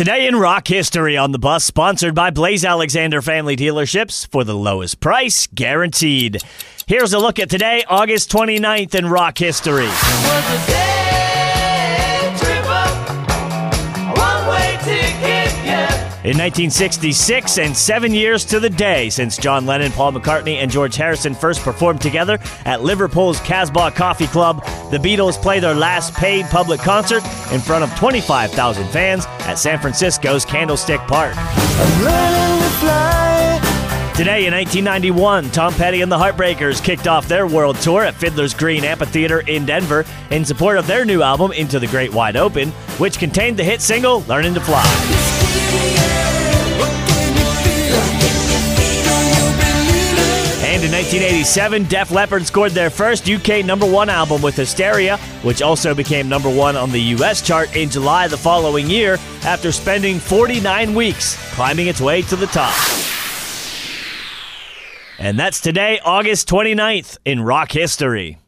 Today in rock history on the bus, sponsored by Blaise Alexander Family Dealerships for the lowest price guaranteed. Here's a look at today, August 29th in rock history. In 1966, and seven years to the day since John Lennon, Paul McCartney, and George Harrison first performed together at Liverpool's Casbah Coffee Club, the Beatles play their last paid public concert in front of 25,000 fans at San Francisco's Candlestick Park. Today in 1991, Tom Petty and the Heartbreakers kicked off their world tour at Fiddler's Green Amphitheater in Denver in support of their new album, Into the Great Wide Open, which contained the hit single, Learning to Fly. 1987, Def Leppard scored their first UK number one album with Hysteria, which also became number one on the US chart in July the following year after spending 49 weeks climbing its way to the top. And that's today, August 29th, in rock history.